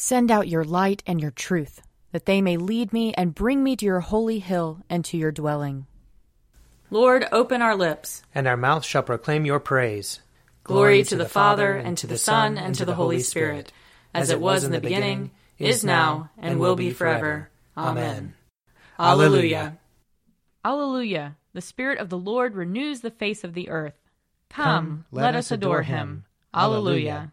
Send out your light and your truth, that they may lead me and bring me to your holy hill and to your dwelling. Lord, open our lips, and our mouth shall proclaim your praise. Glory to the Father, and to the Son, and to the Holy Spirit, as it was in the beginning, is now, and will be forever. Amen. Alleluia. Alleluia. The Spirit of the Lord renews the face of the earth. Come, let us adore him. Alleluia.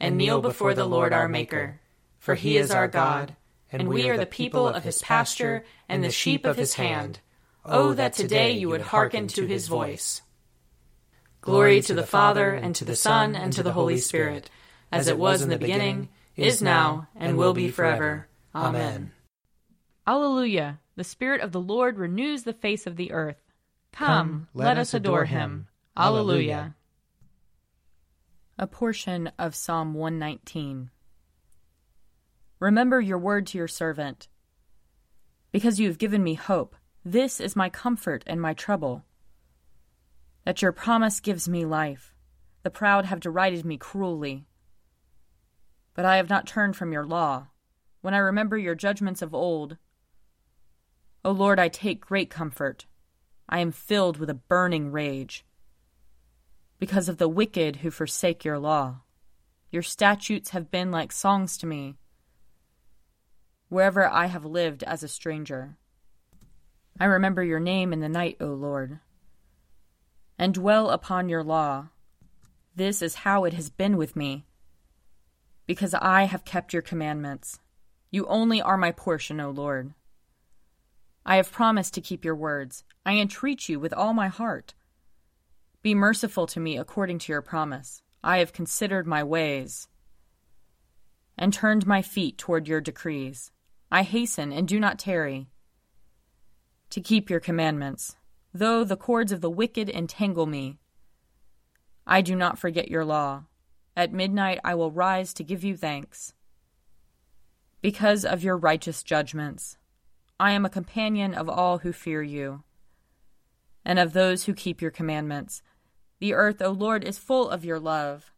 and kneel before the Lord our Maker. For he is our God, and we are the people of his pasture and the sheep of his hand. Oh, that today you would hearken to his voice. Glory to the Father, and to the Son, and to the Holy Spirit, as it was in the beginning, is now, and will be forever. Amen. Alleluia. The Spirit of the Lord renews the face of the earth. Come, let us adore him. Alleluia. A portion of Psalm 119. Remember your word to your servant. Because you have given me hope, this is my comfort and my trouble. That your promise gives me life. The proud have derided me cruelly. But I have not turned from your law. When I remember your judgments of old, O Lord, I take great comfort. I am filled with a burning rage. Because of the wicked who forsake your law. Your statutes have been like songs to me, wherever I have lived as a stranger. I remember your name in the night, O Lord, and dwell upon your law. This is how it has been with me, because I have kept your commandments. You only are my portion, O Lord. I have promised to keep your words. I entreat you with all my heart. Be merciful to me according to your promise. I have considered my ways and turned my feet toward your decrees. I hasten and do not tarry to keep your commandments, though the cords of the wicked entangle me. I do not forget your law. At midnight I will rise to give you thanks. Because of your righteous judgments, I am a companion of all who fear you, and of those who keep your commandments. The earth, O Lord, is full of your love.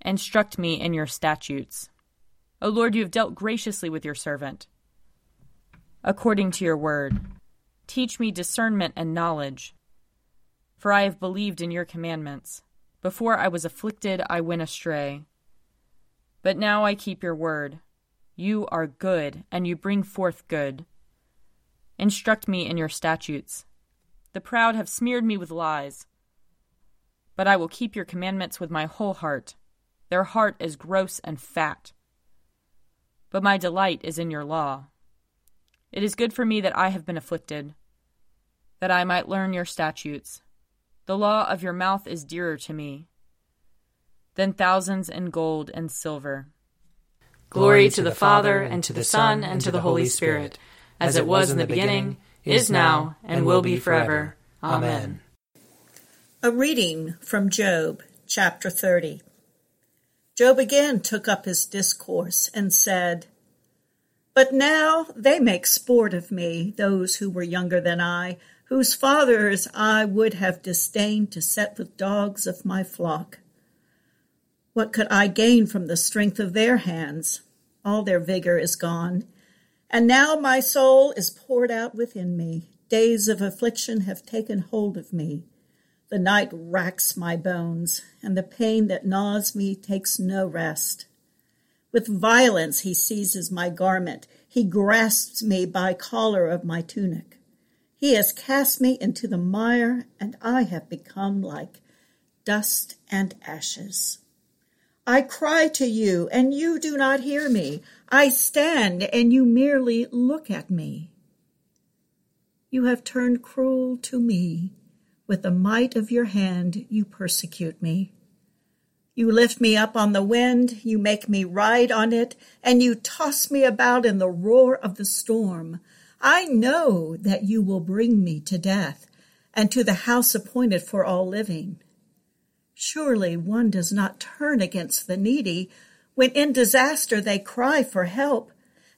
Instruct me in your statutes. O Lord, you have dealt graciously with your servant according to your word. Teach me discernment and knowledge, for I have believed in your commandments. Before I was afflicted, I went astray. But now I keep your word. You are good, and you bring forth good. Instruct me in your statutes. The proud have smeared me with lies. But I will keep your commandments with my whole heart. Their heart is gross and fat. But my delight is in your law. It is good for me that I have been afflicted, that I might learn your statutes. The law of your mouth is dearer to me than thousands in gold and silver. Glory to the Father, and to the Son, and to the Holy Spirit, as it was in the beginning, is now, and will be forever. Amen. A reading from Job, chapter 30. Job again took up his discourse and said, but now they make sport of me, those who were younger than I, whose fathers I would have disdained to set with dogs of my flock. What could I gain from the strength of their hands? All their vigor is gone. And now my soul is poured out within me. Days of affliction have taken hold of me. The night racks my bones, and the pain that gnaws me takes no rest. With violence he seizes my garment. He grasps me by collar of my tunic. He has cast me into the mire, and I have become like dust and ashes. I cry to you, and you do not hear me. I stand, and you merely look at me. You have turned cruel to me. With the might of your hand, you persecute me. You lift me up on the wind, you make me ride on it, and you toss me about in the roar of the storm. I know that you will bring me to death and to the house appointed for all living. Surely one does not turn against the needy when in disaster they cry for help.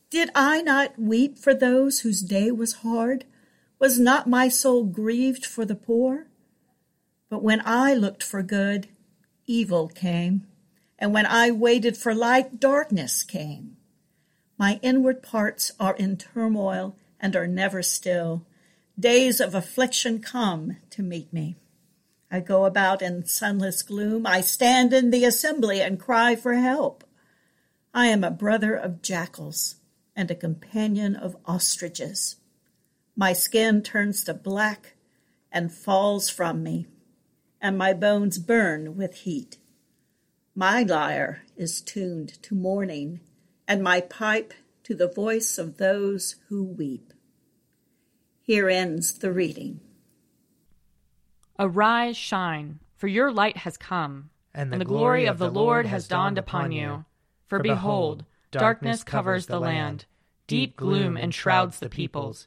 Did I not weep for those whose day was hard? Was not my soul grieved for the poor? But when I looked for good, evil came, and when I waited for light, darkness came. My inward parts are in turmoil and are never still. Days of affliction come to meet me. I go about in sunless gloom. I stand in the assembly and cry for help. I am a brother of jackals and a companion of ostriches. My skin turns to black and falls from me and my bones burn with heat. My lyre is tuned to mourning, and my pipe to the voice of those who weep. Here ends the reading. Arise, shine, for your light has come, and the, and the glory, glory of the Lord has dawned upon you. For behold, darkness covers the land, deep gloom enshrouds the peoples.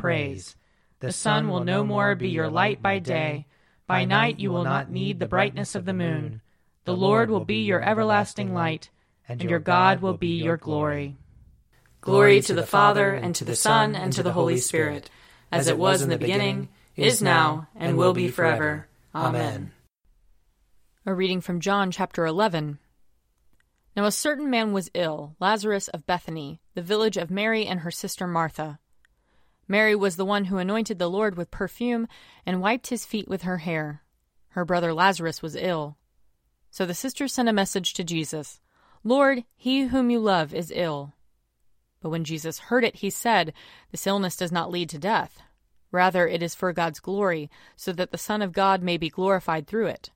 praise. The sun will no more be your light by day by night you will not need the brightness of the moon. The Lord will be your everlasting light, and your God will be your glory. Glory to the Father, and to the Son, and to the Holy Spirit, as it was in the beginning, is now, and will be forever. Amen. A reading from John chapter 11. Now a certain man was ill, Lazarus of Bethany, the village of Mary and her sister Martha. Mary was the one who anointed the Lord with perfume and wiped his feet with her hair. Her brother Lazarus was ill. So the sisters sent a message to Jesus Lord, he whom you love is ill. But when Jesus heard it, he said, This illness does not lead to death. Rather, it is for God's glory, so that the Son of God may be glorified through it.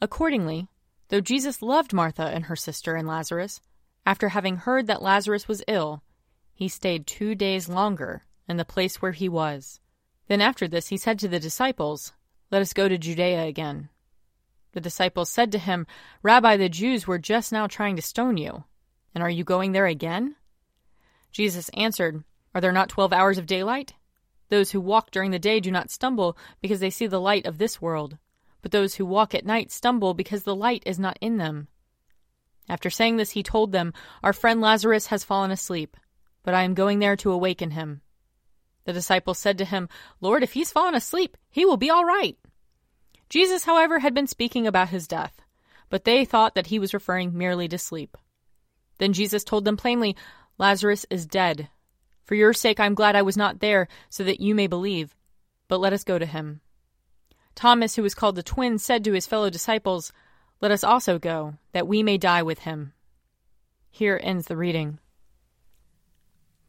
Accordingly, though Jesus loved Martha and her sister and Lazarus, after having heard that Lazarus was ill, he stayed two days longer and the place where he was. Then after this he said to the disciples, Let us go to Judea again. The disciples said to him, Rabbi, the Jews were just now trying to stone you, and are you going there again? Jesus answered, Are there not twelve hours of daylight? Those who walk during the day do not stumble because they see the light of this world, but those who walk at night stumble because the light is not in them. After saying this, he told them, Our friend Lazarus has fallen asleep, but I am going there to awaken him. The disciples said to him, Lord, if he's fallen asleep, he will be all right. Jesus, however, had been speaking about his death, but they thought that he was referring merely to sleep. Then Jesus told them plainly, Lazarus is dead. For your sake I am glad I was not there, so that you may believe. But let us go to him. Thomas, who was called the twin, said to his fellow disciples, Let us also go, that we may die with him. Here ends the reading.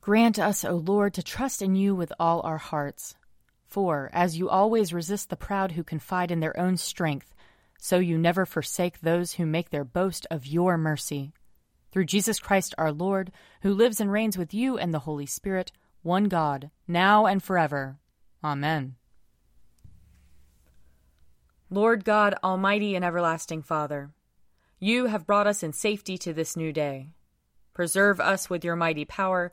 Grant us, O Lord, to trust in you with all our hearts. For, as you always resist the proud who confide in their own strength, so you never forsake those who make their boast of your mercy. Through Jesus Christ our Lord, who lives and reigns with you and the Holy Spirit, one God, now and forever. Amen. Lord God, Almighty and everlasting Father, you have brought us in safety to this new day. Preserve us with your mighty power,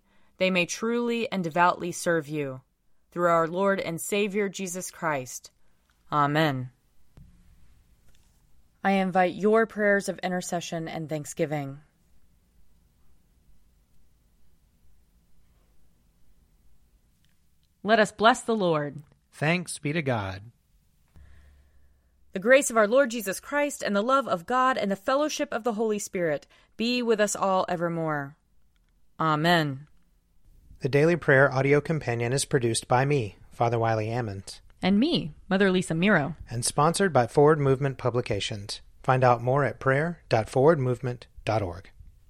they may truly and devoutly serve you. Through our Lord and Savior Jesus Christ. Amen. I invite your prayers of intercession and thanksgiving. Let us bless the Lord. Thanks be to God. The grace of our Lord Jesus Christ and the love of God and the fellowship of the Holy Spirit be with us all evermore. Amen. The Daily Prayer audio companion is produced by me, Father Wiley Ammons. And me, Mother Lisa Miro. And sponsored by Forward Movement Publications. Find out more at prayer.forwardmovement.org.